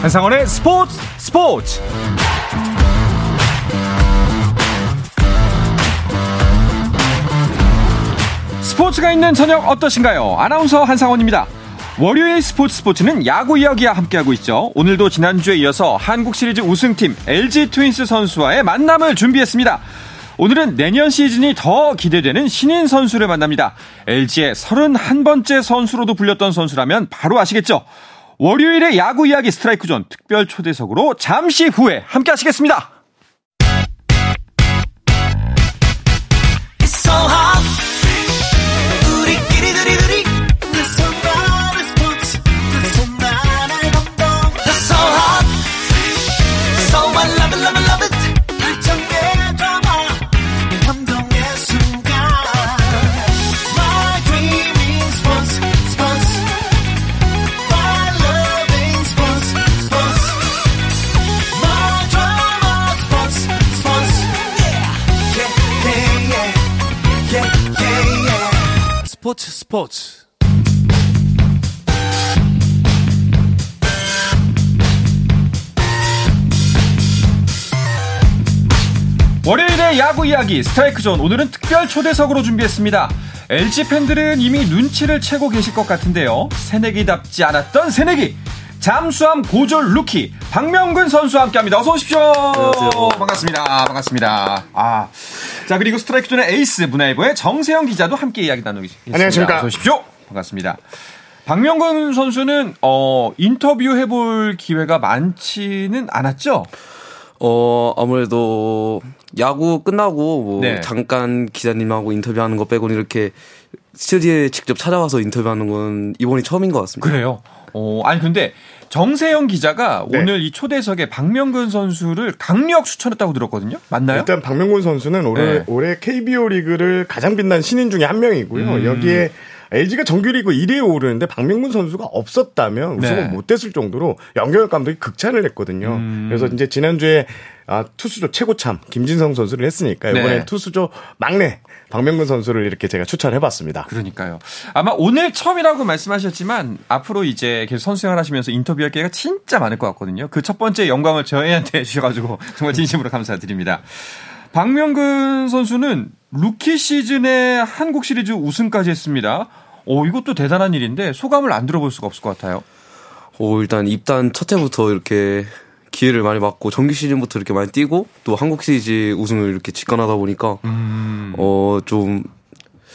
한상원의 스포츠 스포츠 스포츠가 있는 저녁 어떠신가요? 아나운서 한상원입니다. 월요일 스포츠 스포츠는 야구 이야기와 함께하고 있죠. 오늘도 지난주에 이어서 한국 시리즈 우승팀 LG 트윈스 선수와의 만남을 준비했습니다. 오늘은 내년 시즌이 더 기대되는 신인 선수를 만납니다. LG의 31번째 선수로도 불렸던 선수라면 바로 아시겠죠? 월요일의 야구 이야기 스트라이크 존 특별 초대석으로 잠시 후에 함께 하시겠습니다. 이야기 스트라이크 존 오늘은 특별 초대석으로 준비했습니다. LG 팬들은 이미 눈치를 채고 계실 것 같은데요. 새내기답지 않았던 새내기 잠수함 고졸 루키 박명근 선수와 함께합니다. 어서 오십시오. 안녕하세요. 반갑습니다. 반갑습니다. 아, 자 그리고 스트라이크 존의 에이스 문화일보의 정세영 기자도 함께 이야기 나누겠습니다. 안녕하십니까. 어서 오십시오. 반갑습니다. 박명근 선수는 어, 인터뷰 해볼 기회가 많지는 않았죠. 어 아무래도 야구 끝나고 뭐 네. 잠깐 기자님하고 인터뷰하는 거 빼고는 이렇게 스튜디오에 직접 찾아와서 인터뷰하는 건 이번이 처음인 것 같습니다. 그래요. 어, 아니 근데 정세영 기자가 네. 오늘 이 초대석에 박명근 선수를 강력 추천했다고 들었거든요. 맞나요? 일단 박명곤 선수는 올해, 네. 올해 KBO 리그를 가장 빛난 신인 중에 한 명이고요. 음. 여기에 LG가 정규리그 1위에 오르는데 박명근 선수가 없었다면 우승을 네. 못했을 정도로 연경혁 감독이 극찬을 했거든요. 음. 그래서 이제 지난주에 아, 투수조 최고참 김진성 선수를 했으니까 네. 이번엔 투수조 막내 박명근 선수를 이렇게 제가 추천해봤습니다. 그러니까요. 아마 오늘 처음이라고 말씀하셨지만 앞으로 이제 계속 선수 생활 하시면서 인터뷰할 기회가 진짜 많을 것 같거든요. 그 첫 번째 영광을 저희한테 주셔가지고 정말 진심으로 감사드립니다. 박명근 선수는 루키 시즌에 한국 시리즈 우승까지 했습니다. 오, 이것도 대단한 일인데 소감을 안 들어볼 수가 없을 것 같아요. 오, 일단 입단 첫 해부터 이렇게 기회를 많이 받고 정규 시즌부터 이렇게 많이 뛰고 또 한국 시리즈 우승을 이렇게 직관하다 보니까 음. 어좀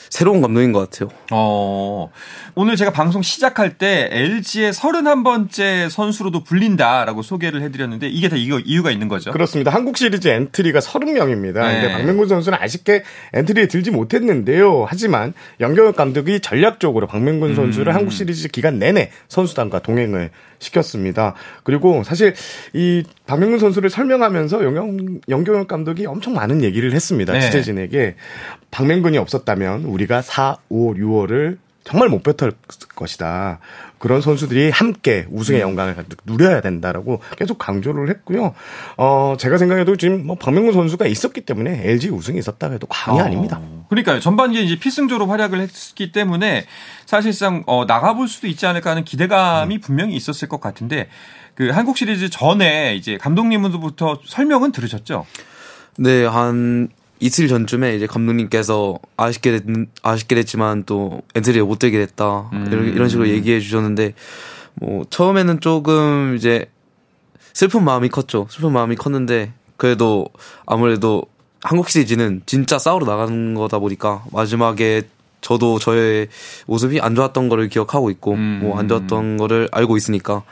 새로운 감동인 것 같아요. 어, 오늘 제가 방송 시작할 때 LG의 31번째 선수로도 불린다라고 소개를 해드렸는데 이게 다 이거, 이유가 있는 거죠. 그렇습니다. 한국 시리즈 엔트리가 30명입니다. 네. 근데 박명근 선수는 아쉽게 엔트리에 들지 못했는데요. 하지만 연경혁 감독이 전략적으로 박명근 음. 선수를 한국 시리즈 기간 내내 선수단과 동행을 시켰습니다. 그리고 사실 이 박명근 선수를 설명하면서 연경, 연경혁 감독이 엄청 많은 얘기를 했습니다. 네. 취재진에게 박명근이 없었다면 우리가 4, 5, 6월을 정말 못 뱉을 것이다. 그런 선수들이 함께 우승의 음. 영광을 누려야 된다라고 계속 강조를 했고요. 어, 제가 생각해도 지금 뭐 박명근 선수가 있었기 때문에 LG 우승이 있었다 해도 과언이 아닙니다. 그러니까요. 전반기에 이제 필승조로 활약을 했기 때문에 사실상 어, 나가볼 수도 있지 않을까 하는 음. 기대감이 분명히 있었을 것 같은데 그 한국 시리즈 전에 이제 감독님으로부터 설명은 들으셨죠? 네, 한 이틀 전쯤에 이제 감독님께서 아쉽게 됐, 아쉽게 됐지만 또 엔트리에 못 들게 됐다. 이런, 이런 식으로 얘기해 주셨는데 뭐 처음에는 조금 이제 슬픈 마음이 컸죠. 슬픈 마음이 컸는데 그래도 아무래도 한국 시리즈는 진짜 싸우러 나가는 거다 보니까 마지막에 저도 저의 모습이 안 좋았던 거를 기억하고 있고 음. 뭐안 좋았던 거를 알고 있으니까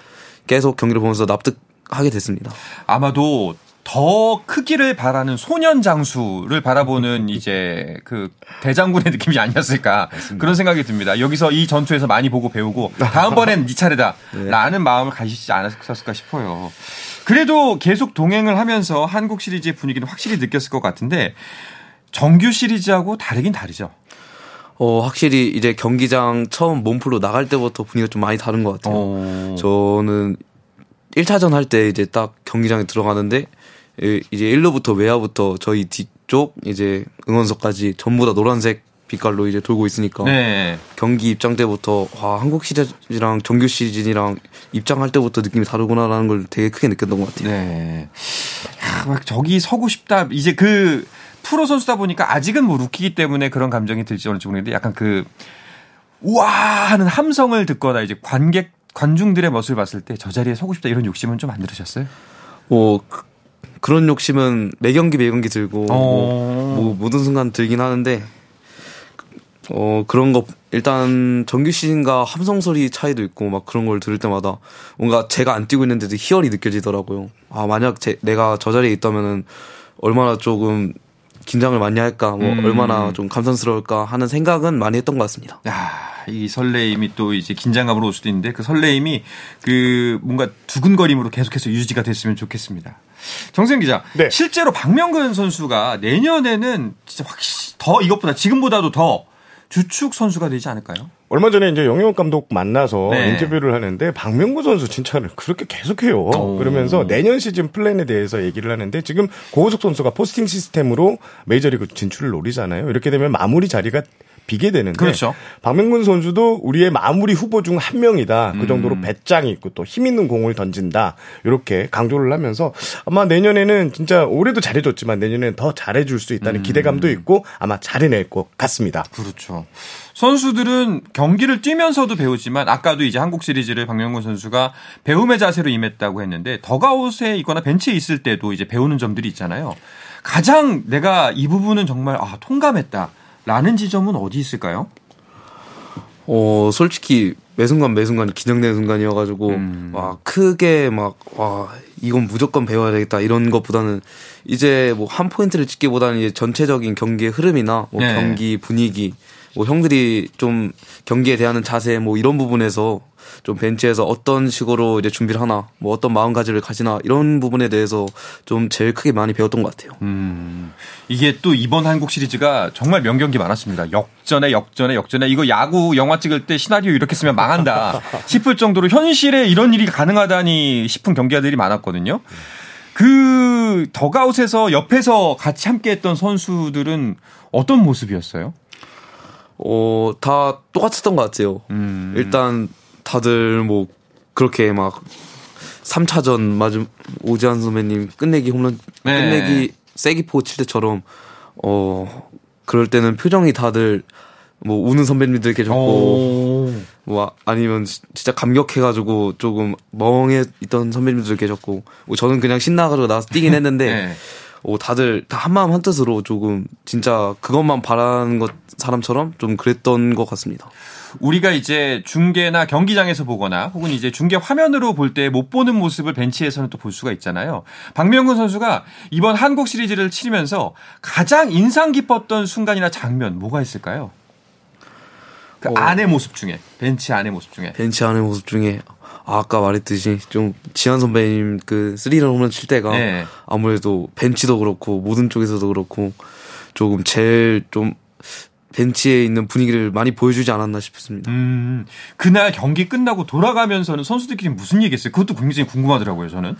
계속 경기를 보면서 납득하게 됐습니다. 아마도 더 크기를 바라는 소년 장수를 바라보는 이제 그 대장군의 느낌이 아니었을까 그런 생각이 듭니다. 여기서 이 전투에서 많이 보고 배우고 다음번엔 네 차례다라는 마음을 가지지 않았을까 싶어요. 그래도 계속 동행을 하면서 한국 시리즈의 분위기는 확실히 느꼈을 것 같은데 정규 시리즈하고 다르긴 다르죠. 어, 확실히 이제 경기장 처음 몸풀로 나갈 때부터 분위기가 좀 많이 다른 것 같아요. 어. 저는 1차전 할 때 이제 딱 경기장에 들어가는데 이- 이제 1루부터 외야부터 저희 뒤쪽 이제 응원석까지 전부 다 노란색 빛깔로 이제 돌고 있으니까 네. 경기 입장 때부터 와 한국 시리즈랑 정규 시즌이랑 입장할 때부터 느낌이 다르구나라는 걸 되게 크게 느꼈던 것 같아요. 네. 야, 막 저기 서고 싶다. 이제 그 프로 선수다 보니까 아직은 뭐 루키이기 때문에 그런 감정이 들지 않을지 모르겠는데 약간 그 우와 하는 함성을 듣거나 이제 관객 관중들의 모습을 봤을 때 저 자리에 서고 싶다 이런 욕심은 좀 안 들으셨어요? 뭐 그, 그런 욕심은 매 경기 매 경기 들고 어. 뭐, 뭐 모든 순간 들긴 하는데 어 그런 거 일단 정규 시즌과 함성 소리 차이도 있고 막 그런 걸 들을 때마다 뭔가 제가 안 뛰고 있는데도 희열이 느껴지더라고요. 아 만약 제, 내가 저 자리에 있다면은 얼마나 조금 긴장을 많이 할까, 뭐 음. 얼마나 좀 감탄스러울까 하는 생각은 많이 했던 것 같습니다. 야, 이 설레임이 또 이제 긴장감으로 올 수도 있는데 그 설레임이 그 뭔가 두근거림으로 계속해서 유지가 됐으면 좋겠습니다. 정세현 기자, 네. 실제로 박명근 선수가 내년에는 진짜 확실히 더 이것보다 지금보다도 더 주축 선수가 되지 않을까요? 얼마 전에 이제 염경엽 감독 만나서 네. 인터뷰를 하는데 박명근 선수 칭찬을 그렇게 계속해요. 오. 그러면서 내년 시즌 플랜에 대해서 얘기를 하는데 지금 고우석 선수가 포스팅 시스템으로 메이저리그 진출을 노리잖아요. 이렇게 되면 마무리 자리가 비게 되는데 그렇죠. 박명근 선수도 우리의 마무리 후보 중 한 명이다. 음. 그 정도로 배짱이 있고 또 힘 있는 공을 던진다. 이렇게 강조를 하면서 아마 내년에는 진짜 올해도 잘해줬지만 내년에는 더 잘해줄 수 있다는 음. 기대감도 있고 아마 잘해낼 것 같습니다. 그렇죠. 선수들은 경기를 뛰면서도 배우지만 아까도 이제 한국 시리즈를 박명근 선수가 배움의 자세로 임했다고 했는데 더가웃에 있거나 벤치에 있을 때도 이제 배우는 점들이 있잖아요. 가장 내가 이 부분은 정말 아 통감했다 라는 지점은 어디 있을까요? 어, 솔직히 매 순간 매 순간이 긴장되는 순간이어가지고 음. 막 크게 막 와 이건 무조건 배워야 되겠다 이런 것보다는 이제 뭐 한 포인트를 찍기보다는 이제 전체적인 경기의 흐름이나 뭐 네. 경기 분위기 뭐 형들이 좀 경기에 대하는 자세 뭐 이런 부분에서 좀 벤치에서 어떤 식으로 이제 준비를 하나 뭐 어떤 마음가짐을 가지나 이런 부분에 대해서 좀 제일 크게 많이 배웠던 것 같아요. 음, 이게 또 이번 한국 시리즈가 정말 명경기 많았습니다. 역전에 역전에 역전에 이거 야구 영화 찍을 때 시나리오 이렇게 쓰면 망한다 싶을 정도로 현실에 이런 일이 가능하다니 싶은 경기들이 많았거든요. 그 더가웃에서 옆에서 같이 함께했던 선수들은 어떤 모습이었어요? 어, 다 똑같았던 것 같아요. 음. 일단 다들 뭐 그렇게 막 3차전 맞은 오지환 선배님 끝내기 홈런 네. 끝내기 세기포 칠 때처럼 어 그럴 때는 표정이 다들 뭐 우는 선배님들 계셨고 오. 뭐 아니면 지- 진짜 감격해가지고 조금 멍해 있던 선배님들 계셨고 뭐 저는 그냥 신나가지고 나와서 뛰긴 했는데 네. 어, 다들 다 한마음 한뜻으로 조금 진짜 그것만 바라는 것 사람처럼 좀 그랬던 것 같습니다. 우리가 이제 중계나 경기장에서 보거나 혹은 이제 중계 화면으로 볼 때 못 보는 모습을 벤치에서는 또 볼 수가 있잖아요. 박명근 선수가 이번 한국 시리즈를 치르면서 가장 인상 깊었던 순간이나 장면 뭐가 있을까요? 그 어. 안의 모습 중에 벤치 안의 모습 중에 벤치 안의 모습 중에 아, 아까 말했듯이 좀 지한 선배님 그 스리런 홈런 칠 때가 네. 아무래도 벤치도 그렇고 모든 쪽에서도 그렇고 조금 제일 좀 벤치에 있는 분위기를 많이 보여주지 않았나 싶습니다. 음 그날 경기 끝나고 돌아가면서는 선수들끼리 무슨 얘기했어요? 그것도 굉장히 궁금하더라고요 저는.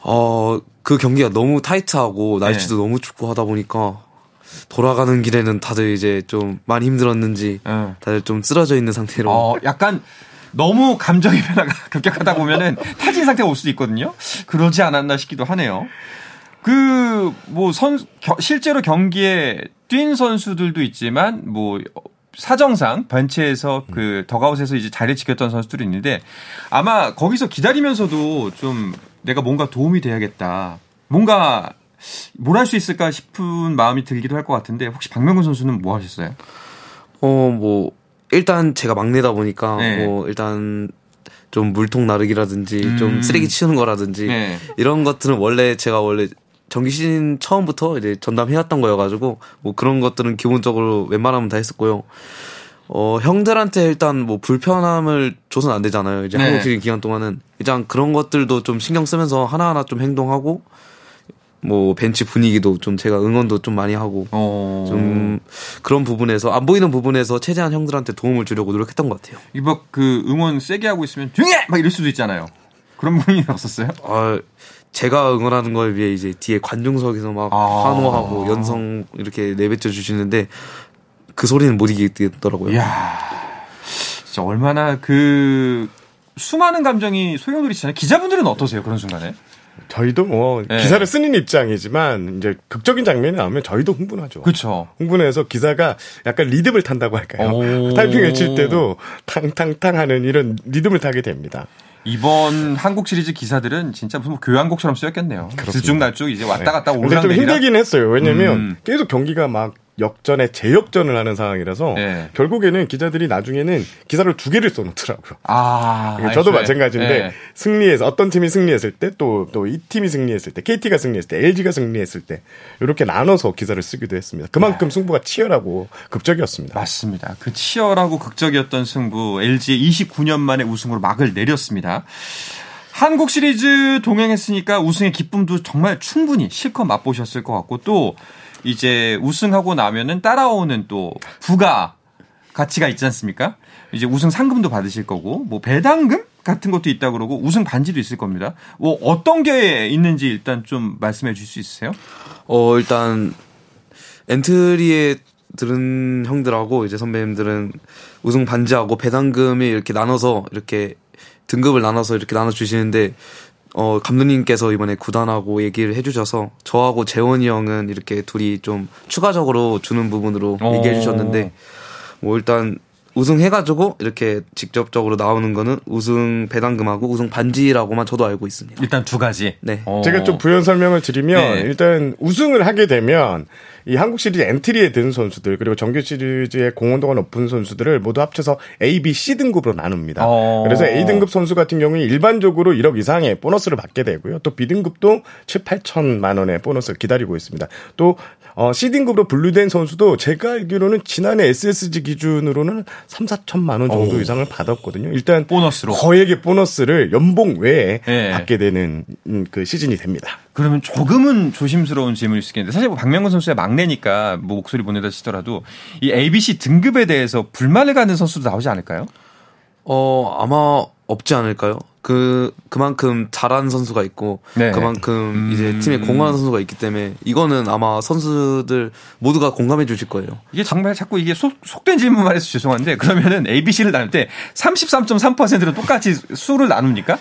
어, 그 경기가 너무 타이트하고 날씨도 네. 너무 춥고 하다 보니까 돌아가는 길에는 다들 이제 좀 많이 힘들었는지 어. 다들 좀 쓰러져 있는 상태로 어, 약간 너무 감정의 변화가 급격하다 보면은 타진 상태가 올 수도 있거든요. 그러지 않았나 싶기도 하네요. 그, 뭐, 선, 겨- 실제로 경기에 뛴 선수들도 있지만, 뭐, 사정상 벤치에서 그 더가웃에서 이제 자리를 지켰던 선수들이 있는데 아마 거기서 기다리면서도 좀 내가 뭔가 도움이 돼야겠다. 뭔가 뭘 할 수 있을까 싶은 마음이 들기도 할 것 같은데 혹시 박명근 선수는 뭐 하셨어요? 어, 뭐, 일단 제가 막내다 보니까, 네. 뭐, 일단 좀 물통 나르기라든지, 음. 좀 쓰레기 치우는 거라든지, 네. 이런 것들은 원래 제가 원래 정기 시즌 처음부터 이제 전담해왔던 거여가지고, 뭐 그런 것들은 기본적으로 웬만하면 다 했었고요. 어, 형들한테 일단 뭐 불편함을 줘서는 안 되잖아요. 이제 네. 한국 시즌 기간 동안은. 일단 그런 것들도 좀 신경 쓰면서 하나하나 좀 행동하고, 뭐 벤치 분위기도 좀 제가 응원도 좀 많이 하고, 어. 좀 그런 부분에서 안 보이는 부분에서 최대한 형들한테 도움을 주려고 노력했던 것 같아요. 이거 그 응원 세게 하고 있으면 조용히 해! 막 이럴 수도 있잖아요. 그런 분이 없었어요? 아, 제가 응원하는 거에 비해 이제 뒤에 관중석에서 막 아. 환호하고 연성 이렇게 내뱉어 주시는데 그 소리는 못 이기겠더라고요. 이야, 진짜 얼마나 그 수많은 감정이 소용돌이치잖아요. 기자분들은 어떠세요 그런 순간에? 저희도 뭐 네. 기사를 쓰는 입장이지만 이제 극적인 장면이 나오면 저희도 흥분하죠. 그렇죠. 흥분해서 기사가 약간 리듬을 탄다고 할까요? 오. 타이핑을 칠 때도 탕탕탕 하는 이런 리듬을 타게 됩니다. 이번 한국 시리즈 기사들은 진짜 무슨 뭐 교향곡처럼 쓰였겠네요. 들쭉날쭉 이제 왔다 갔다 근데 오르락 좀. 힘들긴 했어요. 왜냐면 음. 계속 경기가 막 역전에 재역전을 하는 상황이라서 네. 결국에는 기자들이 나중에는 기사를 두 개를 써놓더라고요. 아, 저도. 마찬가지인데 네. 승리해서 어떤 팀이 승리했을 때 또 또 이 팀이 승리했을 때 KT가 승리했을 때 LG가 승리했을 때 이렇게 나눠서 기사를 쓰기도 했습니다. 그만큼 승부가 치열하고 극적이었습니다. 맞습니다. 그 치열하고 극적이었던 승부 LG의 29년 만에 우승으로 막을 내렸습니다. 한국 시리즈 동행했으니까 우승의 기쁨도 정말 충분히 실컷 맛보셨을 것 같고 또 이제 우승하고 나면은 따라오는 또 부가 가치가 있지 않습니까? 이제 우승 상금도 받으실 거고 뭐 배당금 같은 것도 있다 그러고 우승 반지도 있을 겁니다. 뭐 어떤 게 있는지 일단 좀 말씀해 주실 수 있으세요? 어, 일단, 엔트리에 들은 형들하고 이제 선배님들은 우승 반지하고 배당금이 이렇게 나눠서 이렇게 등급을 나눠서 이렇게 나눠 주시는데 어, 감독님께서 이번에 구단하고 얘기를 해주셔서 저하고 재원이 형은 이렇게 둘이 좀 추가적으로 주는 부분으로 오. 얘기해 주셨는데 뭐 일단 우승해가지고 이렇게 직접적으로 나오는 거는 우승 배당금하고 우승 반지라고만 저도 알고 있습니다. 일단 두 가지. 네. 어. 제가 좀 부연 설명을 드리면 네. 일단 우승을 하게 되면 이 한국 시리즈 엔트리에 든 선수들 그리고 정규 시리즈의 공헌도가 높은 선수들을 모두 합쳐서 A, B, C 등급으로 나눕니다. 어. 그래서 A 등급 선수 같은 경우에 일반적으로 1억 이상의 보너스를 받게 되고요. 또 B 등급도 7, 8천만 원의 보너스를 기다리고 있습니다. 또 어, C 등급으로 분류된 선수도 제가 알기로는 지난해 SSG 기준으로는 3, 4천만 원 정도 오. 이상을 받았거든요. 일단 보너스로. 거액의 보너스를 연봉 외에 네. 받게 되는 음, 그 시즌이 됩니다. 그러면 조금은 조심스러운 질문일 수 있겠는데 사실 뭐 박명근 선수의 막내니까 뭐 목소리 보내다 치더라도 이 ABC 등급에 대해서 불만을 갖는 선수도 나오지 않을까요? 어, 아마 없지 않을까요? 그, 그만큼 잘하는 선수가 있고, 네. 그만큼 이제 팀에 공헌하는 선수가 있기 때문에, 이거는 아마 선수들 모두가 공감해 주실 거예요. 이게 정말 자꾸 이게 속, 속된 질문만 해서 죄송한데 그러면은 ABC를 나눌 때 33.3%로 똑같이 수를 나눕니까?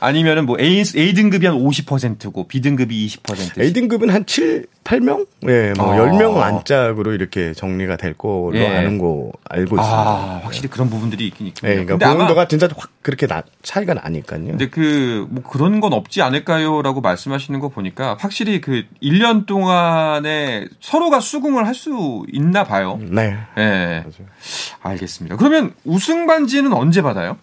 아니면은 뭐 A, A 등급이 한 50%고 B 등급이 20%. A 등급은 한 7, 8명? 예, 뭐 어. 10명 안짝으로 이렇게 정리가 될 거로 예. 아는 거 알고 있습니다. 아, 확실히 그런 부분들이 있긴 있군요. 예, 그러니까 근데 공헌도가 진짜 확 그렇게 나, 차이가 나니까요. 근데 그, 뭐 그런 건 없지 않을까요? 라고 말씀하시는 거 보니까 확실히 그 1년 동안에 서로가 수긍을 할 수 있나 봐요. 네. 예. 알겠습니다. 그러면 우승 반지는 언제 받아요?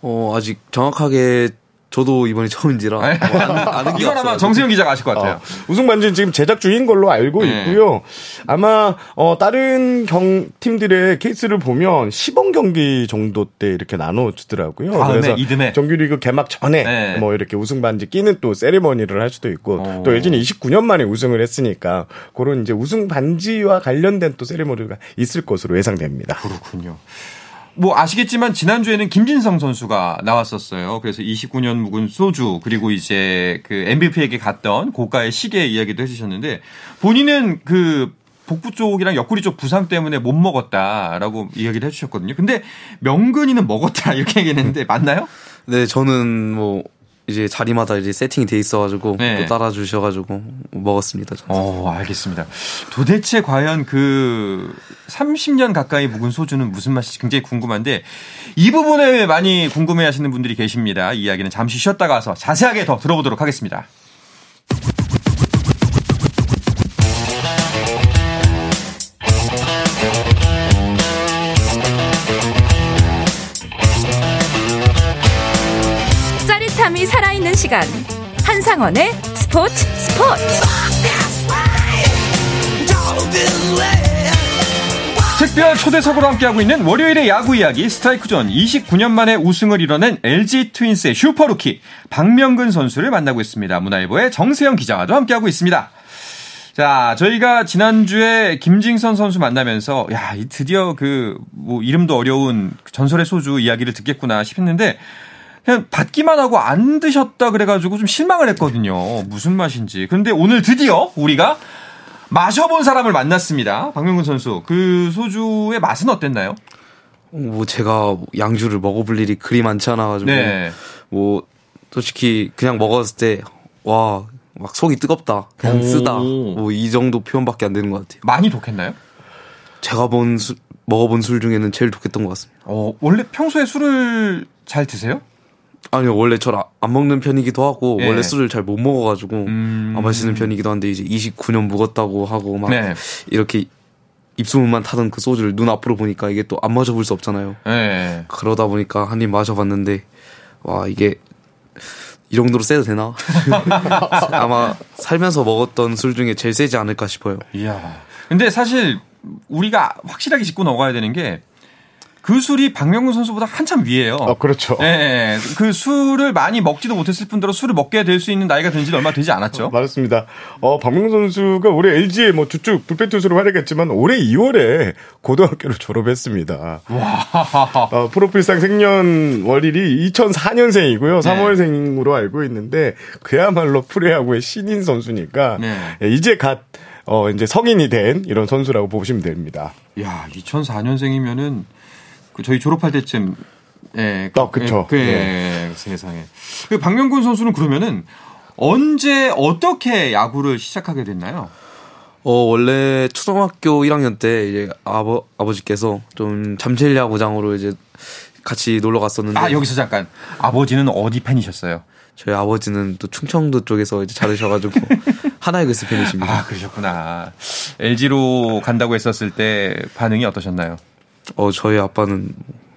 어, 아직 정확하게 저도 이번이 처음인지라. 뭐 아는, 게 이건 아마. 정세영 기자가 아실 것 같아요. 어, 우승 반지는 지금 제작 중인 걸로 알고 네. 있고요. 아마 어 다른 경 팀들의 케이스를 보면 시범 경기 정도 때 이렇게 나눠 주더라고요. 다음에, 그래서 이듬해. 정규리그 개막 전에 네. 뭐 이렇게 우승 반지 끼는 또 세리머니를 할 수도 있고 어. 또 LG는 29년 만에 우승을 했으니까 그런 이제 우승 반지와 관련된 또 세리머니가 있을 것으로 예상됩니다. 그렇군요. 뭐 아시겠지만 지난주에는 김진성 선수가 나왔었어요. 그래서 29년 묵은 소주 그리고 이제 그 MVP에게 갔던 고가의 시계 이야기도 해주셨는데 본인은 그 복부 쪽이랑 옆구리 쪽 부상 때문에 못 먹었다라고 이야기를 해주셨거든요. 근데 명근이는 먹었다 이렇게 얘기했는데 맞나요? 네, 저는 뭐, 이제 자리마다 이제 세팅이 돼 있어가지고, 네. 또 따라주셔가지고, 먹었습니다. 저는. 어, 알겠습니다. 도대체 과연 그 30년 가까이 묵은 소주는 무슨 맛인지 굉장히 궁금한데 이 부분에 많이 궁금해 하시는 분들이 계십니다. 이 이야기는 잠시 쉬었다 가서 자세하게 더 들어보도록 하겠습니다. 시간 한상원의 스포츠 스포츠 특별 초대석으로 함께하고 있는 월요일의 야구 이야기 스트라이크존 29년 만에 우승을 이뤄낸 LG 트윈스의 슈퍼루키 박명근 선수를 만나고 있습니다. 문화일보의 정세영 기자와도 함께하고 있습니다. 자, 저희가 지난주에 김진성 선수 만나면서 야, 이 드디어 그 뭐 이름도 어려운 전설의 소주 이야기를 듣겠구나 싶었는데 그냥 받기만 하고 안 드셨다 그래가지고 좀 실망을 했거든요. 무슨 맛인지. 그런데 오늘 드디어 우리가 마셔본 사람을 만났습니다. 박명근 선수. 그 소주의 맛은 어땠나요? 뭐 제가 양주를 먹어볼 일이 그리 많지 않아가지고 네. 뭐 솔직히 그냥 먹었을 때 와 막 속이 뜨겁다 그냥 오. 쓰다 뭐 이 정도 표현밖에 안 되는 것 같아요. 많이 독했나요? 제가 본 술, 먹어본 술 중에는 제일 독했던 것 같습니다. 어, 원래 평소에 술을 잘 드세요? 아니요 원래 저 안 먹는 편이기도 하고 예. 원래 술을 잘 못 먹어가지고 음. 안 마시는 편이기도 한데 이제 29년 묵었다고 하고 막 네. 이렇게 입소문만 타던 그 소주를 눈 앞으로 보니까 이게 또 안 마셔볼 수 없잖아요. 네. 그러다 보니까 한 입 마셔봤는데 와 이게 이 정도로 세도 되나? 아마 살면서 먹었던 술 중에 제일 세지 않을까 싶어요. 이야. 근데 사실 우리가 확실하게 짚고 넘어가야 되는 게 그 술이 박명근 선수보다 한참 위에요. 어, 그렇죠. 네, 그 술을 많이 먹지도 못했을 뿐더러 술을 먹게 될 수 있는 나이가 된 지는 얼마 되지 않았죠. 맞습니다. 어, 박명근 선수가 올해 LG에 뭐 주축 불펜 투수로 활약했지만 올해 2월에 고등학교를 졸업했습니다. 어, 프로필상 생년 월일이 2004년생이고요. 3월생으로 알고 있는데 그야말로 프레야구의 신인 선수니까 네. 예, 이제 갓 어, 이제 성인이 된 이런 선수라고 보시면 됩니다. 야, 2004년생이면은 그 저희 졸업할 때쯤 예, 어, 그쵸. 그, 예, 세상에. 그 박명근 선수는 그러면은 언제 어떻게 야구를 시작하게 됐나요? 어 원래 초등학교 1학년 때 이제 아버 아버지께서 좀 잠실 야구장으로 이제 같이 놀러 갔었는데 아, 여기서 잠깐. 아버지는 어디 팬이셨어요? 저희 아버지는 또 충청도 쪽에서 이제 자르셔가지고 하나이글스 팬이십니다. 아, 그러셨구나. LG로 간다고 했었을 때 반응이 어떠셨나요? 어 저희 아빠는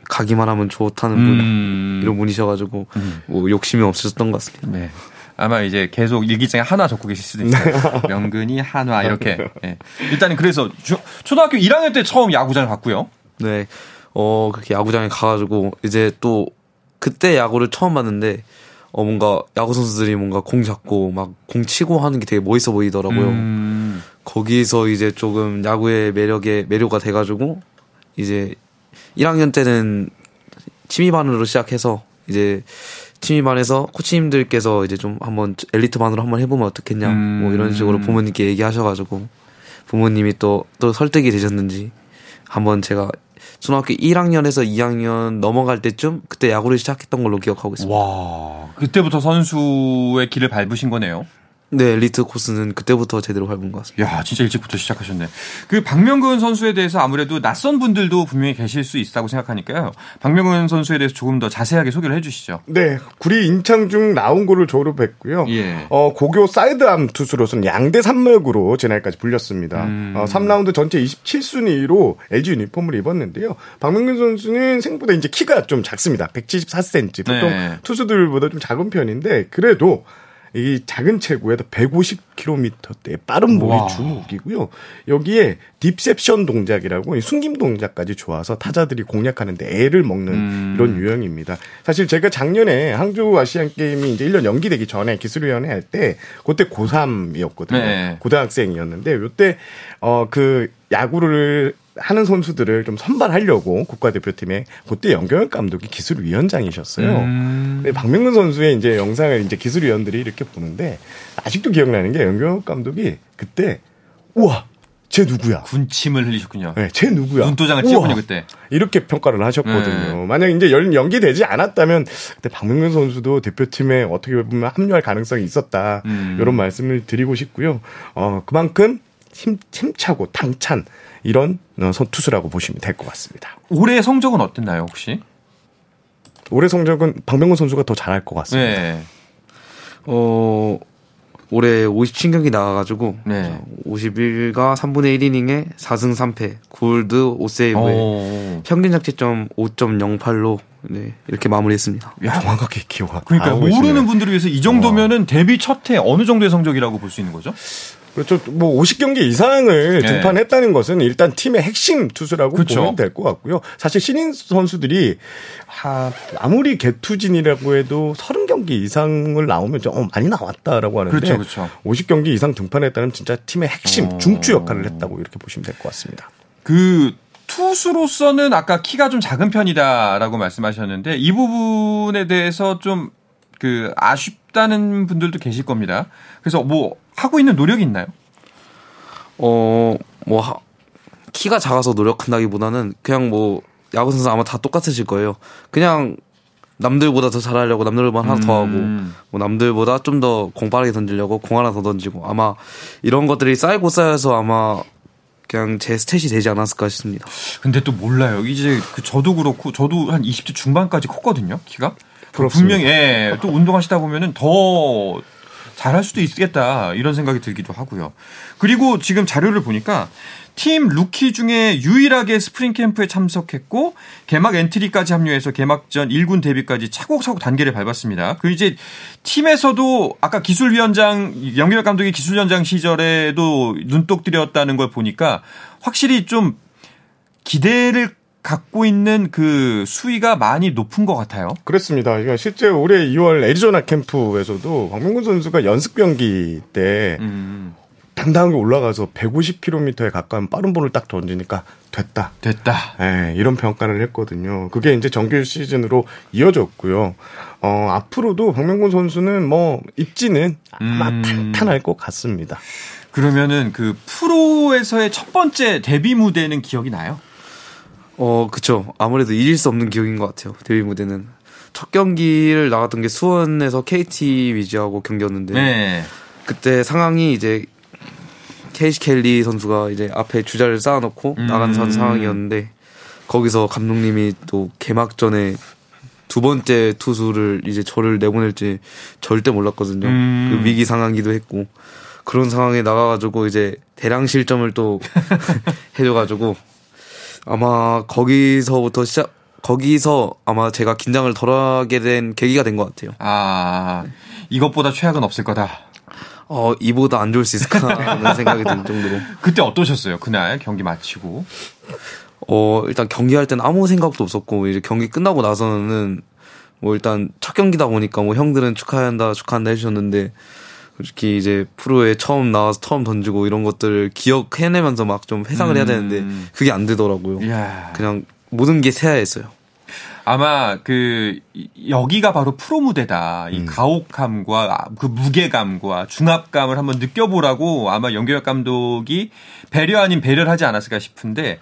가기만 하면 좋다는 분 음. 이런 분이셔가지고 뭐 욕심이 없으셨던 것 같습니다. 네. 아마 이제 계속 일기장에 한화 적고 계실 수도 있어요. 명근이 한화 이렇게. 네. 일단은 그래서 주- 초등학교 1학년 때 처음 야구장을 갔고요. 네. 어, 그렇게 야구장에 가가지고, 이제 또, 그때 야구를 처음 봤는데, 어, 뭔가, 야구 선수들이 뭔가 공 잡고, 막, 공 치고 하는 게 되게 멋있어 보이더라고요. 음. 거기서 이제 조금 야구의 매력에, 매료가 돼가지고, 이제, 1학년 때는 취미반으로 시작해서, 이제, 취미반에서 코치님들께서 이제 좀 한번 엘리트반으로 한번 해보면 어떻겠냐, 뭐 이런 식으로 부모님께 얘기하셔가지고, 부모님이 또, 또 설득이 되셨는지, 한번 제가 초등학교 1학년에서 2학년 넘어갈 때쯤 그때 야구를 시작했던 걸로 기억하고 있습니다. 와. 그때부터 선수의 길을 밟으신 거네요. 네, 엘리트 코스는 그때부터 제대로 밟은 것 같습니다. 야, 진짜 일찍부터 시작하셨네. 그 박명근 선수에 대해서 아무래도 낯선 분들도 분명히 계실 수 있다고 생각하니까요. 박명근 선수에 대해서 조금 더 자세하게 소개를 해주시죠. 네, 구리 인창중 라온고를 졸업했고요. 예. 어, 고교 사이드암 투수로서는 양대 산맥으로 제날까지 불렸습니다. 음. 어, 3라운드 전체 27순위로 LG 유니폼을 입었는데요. 박명근 선수는 생보다 이제 키가 좀 작습니다. 174cm. 보통 네. 투수들보다 좀 작은 편인데 그래도 이 작은 체구에다 150km대의 빠른 몸이 와. 주목이고요. 여기에 딥셉션 동작이라고 이 숨김 동작까지 좋아서 타자들이 공략하는데 애를 먹는 음. 이런 유형입니다. 사실 제가 작년에 항저우 아시안 게임이 이제 1년 연기되기 전에 기술위원회 할 때 그때 고3이었거든요. 네. 고등학생이었는데 요때 어그 야구를 하는 선수들을 좀 선발하려고 국가대표팀에 그때 연경혁 감독이 기술위원장이셨어요. 음. 근데 박명근 선수의 이제 영상을 이제 기술위원들이 이렇게 보는데 아직도 기억나는 게 연경혁 감독이 그때 우와 쟤 누구야? 군침을 흘리셨군요. 네, 쟤 누구야? 눈도장을. 찍었군요, 그때. 이렇게 평가를 하셨거든요. 네. 만약 이제 연, 연기되지 않았다면 그때 박명근 선수도 대표팀에 어떻게 보면 합류할 가능성이 있었다. 음. 이런 말씀을 드리고 싶고요. 어, 그만큼 힘, 힘차고 당찬 이런 어, 선 투수라고 보시면 될 것 같습니다. 올해 성적은 어땠나요, 혹시? 올해 성적은 박명근 선수가 더 잘할 것 같습니다. 네. 어, 올해 57경기 나가가지고, 네. 51가 3분의 1이닝에 4승 3패, 골드 5세이브에 오. 평균 자책점 5.08로 네, 이렇게 마무리했습니다. 야, 정확하게 기억하. 그러니까 모르는. 분들을 위해서 이 정도면은 데뷔 첫 해 어느 정도의 성적이라고 볼 수 있는 거죠? 그렇죠. 뭐 50경기 이상을 네. 등판했다는 것은 일단 팀의 핵심 투수라고 그렇죠. 보면 될 것 같고요. 사실 신인 선수들이 아, 아무리 개투진이라고 해도 30경기 이상을 나오면 좀 어, 많이 나왔다라고 하는데 그렇죠, 그렇죠. 50경기 이상 등판했다는 진짜 팀의 핵심 어. 중추 역할을 했다고 이렇게 보시면 될 것 같습니다. 그 투수로서는 아까 키가 좀 작은 편이다라고 말씀하셨는데 이 부분에 대해서 좀 그 아쉽다는 분들도 계실 겁니다. 그래서 뭐 하고 있는 노력이 있나요? 어, 뭐, 하, 키가 작아서 노력한다기보다는 그냥 뭐, 야구 선수 아마 다 똑같으실 거예요. 그냥 남들보다 더 잘하려고 남들보다 하나 더 하고, 뭐 남들보다 좀 더 공 빠르게 던지려고 공 하나 더 던지고, 아마 이런 것들이 쌓이고 쌓여서 아마 그냥 제 스탯이 되지 않았을까 싶습니다. 근데 또 몰라요. 이제 그 저도 그렇고 저도 한 20대 중반까지 컸거든요. 키가. 그렇습니다. 분명히 예, 또 운동하시다 보면은 더 잘할 수도 있겠다 이런 생각이 들기도 하고요. 그리고 지금 자료를 보니까 팀 루키 중에 유일하게 스프링 캠프에 참석했고 개막 엔트리까지 합류해서 개막전 1군 데뷔까지 차곡차곡 단계를 밟았습니다. 그 이제 팀에서도 아까 기술위원장 염경엽 감독이 기술위원장 시절에도 눈독 들였다는 걸 보니까 확실히 좀 기대를 갖고 있는 그 수위가 많이 높은 것 같아요. 그렇습니다. 그러니까 실제 올해 2월 애리조나 캠프에서도 박명근 선수가 연습 경기 때 음, 당당하게 올라가서 150km에 가까운 빠른 볼을 딱 던지니까 됐다. 됐다. 예, 이런 평가를 했거든요. 그게 이제 정규 시즌으로 이어졌고요. 어, 앞으로도 박명근 선수는 뭐 입지는 아마 음. 탄탄할 것 같습니다. 그러면은 그 프로에서의 첫 번째 데뷔 무대는 기억이 나요? 어, 그쵸. 아무래도 잊을 수 없는 기억인 것 같아요. 데뷔 무대는. 첫 경기를 나갔던 게 수원에서 KT 위즈하고 경기였는데, 네. 그때 상황이 이제 케이시 켈리 선수가 이제 앞에 주자를 쌓아놓고 음. 나간 선 상황이었는데 거기서 감독님이 또 개막전에 두 번째 투수를 이제 저를 내보낼지 절대 몰랐거든요. 음. 그 위기 상황이기도 했고 그런 상황에 나가가지고 이제 대량 실점을 또 해줘가지고 아마 거기서부터 시작 거기서 아마 제가 긴장을 덜하게 된 계기가 된 것 같아요. 아, 이것보다 최악은 없을 거다. 어 이보다 안 좋을 수 있을까라는 생각이 들 정도로. 그때 어떠셨어요? 그날 경기 마치고. 어, 일단 경기할 땐 아무 생각도 없었고, 이제 경기 끝나고 나서는, 뭐 일단 첫 경기다 보니까 뭐 형들은 축하한다, 축하한다 해주셨는데, 솔직히 이제 프로에 처음 나와서 처음 던지고 이런 것들을 기억해내면서 막 좀 회상을 해야 되는데, 음. 그게 안 되더라고요. 이야. 그냥 모든 게 새하였어요. 아마 그 이- 여기가 바로 프로 무대다. 음. 이 가혹함과 그 무게감과 중압감을 한번 느껴보라고 아마 염경엽 감독이 배려 아닌 배려를 하지 않았을까 싶은데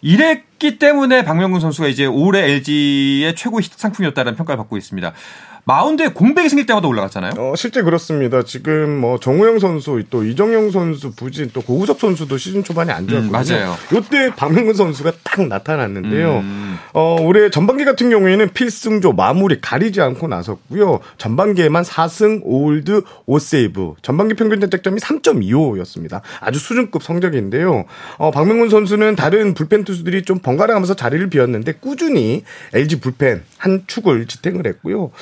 이랬기 때문에 박명근 선수가 이제 올해 LG의 최고 히트 상품이었다는 평가를 받고 있습니다. 마운드에 공백이 생길 때마다 올라갔잖아요. 어, 실제 그렇습니다. 지금 뭐 정우영 선수, 또 이정용 선수, 부진, 또 고우석 선수도 시즌 초반에 안 좋았거든요. 음, 맞아요. 이때 박명근 선수가 딱 나타났는데요. 음. 어, 올해 전반기 같은 경우에는 필승조 마무리 가리지 않고 나섰고요. 전반기에만 4승 5홀드 5세이브. 전반기 평균 자책점이 3.25였습니다. 아주 수준급 성적인데요. 어, 박명근 선수는 다른 불펜 투수들이 좀 번갈아가면서 자리를 비웠는데 꾸준히 LG 불펜 한 축을 지탱을 했고요.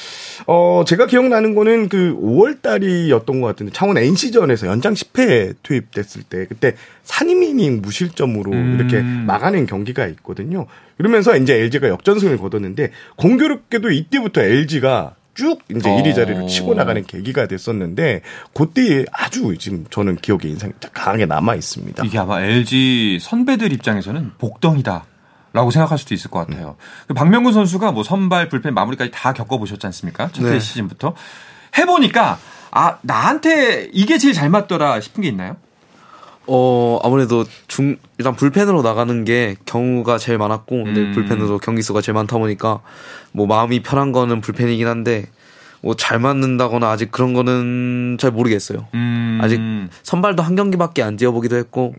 어, 제가 기억나는 거는 그 5월 달이었던 것 같은데 창원 NC전에서 연장 10회 투입됐을 때 그때 3이닝 무실점으로 음. 이렇게 막아낸 경기가 있거든요. 그러면서 이제 LG가 역전승을 거뒀는데 공교롭게도 이때부터 LG가 쭉 이제 어. 1위 자리를 치고 나가는 계기가 됐었는데 그때 아주 지금 저는 기억에 인상이 강하게 남아 있습니다. 이게 아마 LG 선배들 입장에서는 복덩이다. 라고 생각할 수도 있을 것 같아요. 그 박명근 선수가 뭐 선발, 불펜, 마무리까지 다 겪어보셨지 않습니까? 첫해 네. 시즌부터. 해보니까, 아, 나한테 이게 제일 잘 맞더라 싶은 게 있나요? 어, 아무래도 중, 일단 불펜으로 나가는 게 경우가 제일 많았고, 근데 음. 불펜으로 경기 수가 제일 많다 보니까, 뭐 마음이 편한 거는 불펜이긴 한데, 뭐 잘 맞는다거나 아직 그런 거는 잘 모르겠어요. 음. 아직 선발도 한 경기밖에 안 뛰어보기도 했고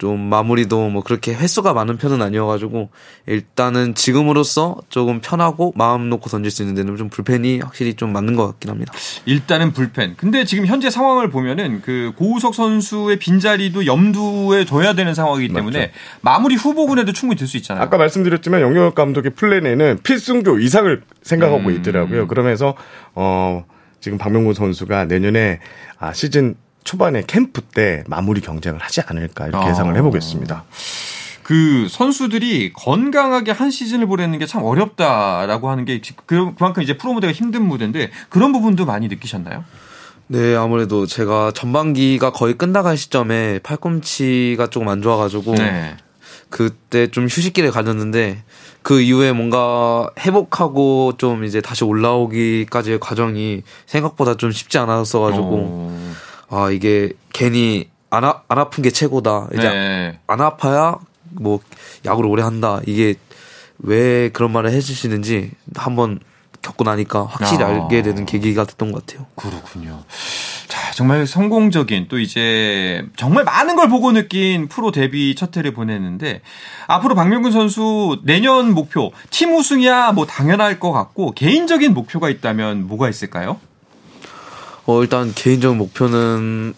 좀 마무리도 뭐 그렇게 횟수가 많은 편은 아니어가지고 일단은 지금으로서 조금 편하고 마음 놓고 던질 수 있는 데는 좀 불펜이 확실히 좀 맞는 것 같긴 합니다. 일단은 불펜. 근데 지금 현재 상황을 보면은 그 고우석 선수의 빈자리도 염두에 둬야 되는 상황이기 때문에 마무리 후보군에도 충분히 들 수 있잖아요. 아까 말씀드렸지만 영영혁 감독의 플랜에는 필승조 이상을 생각하고 음. 있더라고요. 그러면서 어 지금 박명근 선수가 내년에 아 시즌 초반에 캠프 때 마무리 경쟁을 하지 않을까 이렇게 어. 예상을 해보겠습니다. 그 선수들이 건강하게 한 시즌을 보내는 게 참 어렵다라고 하는 게 지- 그- 그만큼 이제 프로 무대가 힘든 무대인데 그런 부분도 많이 느끼셨나요? 네, 아무래도 제가 전반기가 거의 끝나갈 시점에 팔꿈치가 조금 안 좋아가지고 네. 그때 좀 휴식기를 가졌는데 그 이후에 뭔가 회복하고 좀 이제 다시 올라오기까지의 과정이 생각보다 좀 쉽지 않았어가지고 어. 아 이게 괜히 안, 아, 안 아픈 게 최고다. 이제 네. 안 아파야 뭐 야구를 오래 한다. 이게 왜 그런 말을 해주시는지 한번 겪고 나니까 확실히 아. 알게 되는 계기가 됐던 것 같아요. 그렇군요. 자, 정말 성공적인 또 이제 정말 많은 걸 보고 느낀 프로 데뷔 첫 해를 보냈는데 앞으로 박명근 선수 내년 목표 팀 우승이야 뭐 당연할 것 같고 개인적인 목표가 있다면 뭐가 있을까요? 어, 일단 개인적 목표는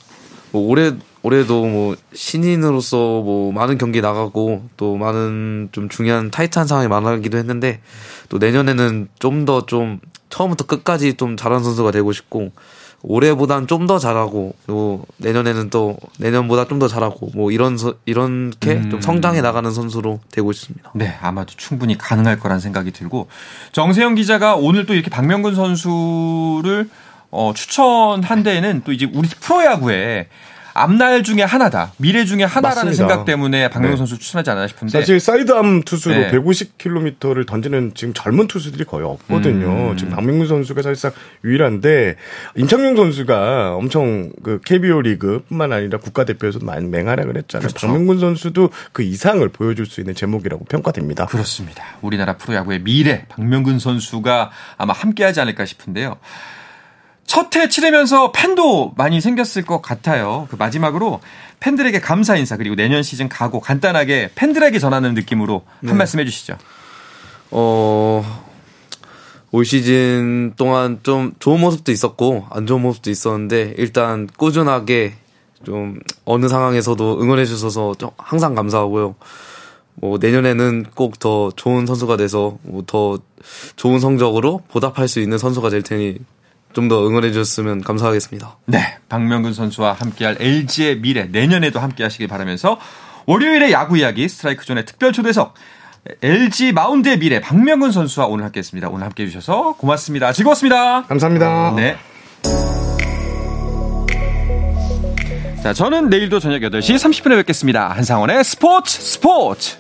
뭐 올해 올해도 뭐 신인으로서 뭐 많은 경기 나가고 또 많은 좀 중요한 타이트한 상황이 많아기도 했는데 또 내년에는 좀 더좀 처음부터 끝까지 좀 잘하는 선수가 되고 싶고 올해보단 좀 더 잘하고 또 내년에는 또 내년보다 좀 더 잘하고 뭐 이런 서, 이렇게 좀 성장해 나가는 선수로 되고 있습니다. 네, 아마도 충분히 가능할 거란 생각이 들고 정세영 기자가 오늘 또 이렇게 박명근 선수를 어, 추천한 데에는 또 이제 우리 프로야구에 앞날 중에 하나다, 미래 중에 하나라는 맞습니다. 생각 때문에 박명근 네. 선수 추천하지 않았나 싶은데 사실 사이드암 투수로 네. 150km를 던지는 지금 젊은 투수들이 거의 없거든요. 음. 지금 박명근 선수가 사실상 유일한데 임창용 선수가 엄청 그 KBO 리그뿐만 아니라 국가대표에서도 많이 맹활약을 했잖아요. 그렇죠. 박명근 선수도 그 이상을 보여줄 수 있는 재목이라고 평가됩니다. 그렇습니다. 우리나라 프로야구의 미래 박명근 선수가 아마 함께하지 않을까 싶은데요. 첫 해 치르면서 팬도 많이 생겼을 것 같아요. 그 마지막으로 팬들에게 감사 인사 그리고 내년 시즌 가고 간단하게 팬들에게 전하는 느낌으로 한 말씀 해주시죠. 어, 올 시즌 동안 좀 좋은 모습도 있었고, 안 좋은 모습도 있었는데, 일단 꾸준하게 좀 어느 상황에서도 응원해 주셔서 좀 항상 감사하고요. 뭐 내년에는 꼭 더 좋은 선수가 돼서 뭐 더 좋은 성적으로 보답할 수 있는 선수가 될 테니 좀 더 응원해 주셨으면 감사하겠습니다. 네, 박명근 선수와 함께할 LG의 미래 내년에도 함께하시길 바라면서 월요일의 야구 이야기 스트라이크 존의 특별 초대석 LG 마운드의 미래 박명근 선수와 오늘 함께했습니다. 오늘 함께해 주셔서 고맙습니다. 즐거웠습니다. 감사합니다. 네. 자, 저는 내일도 저녁 8시 30분에 뵙겠습니다. 한상원의 스포츠 스포츠!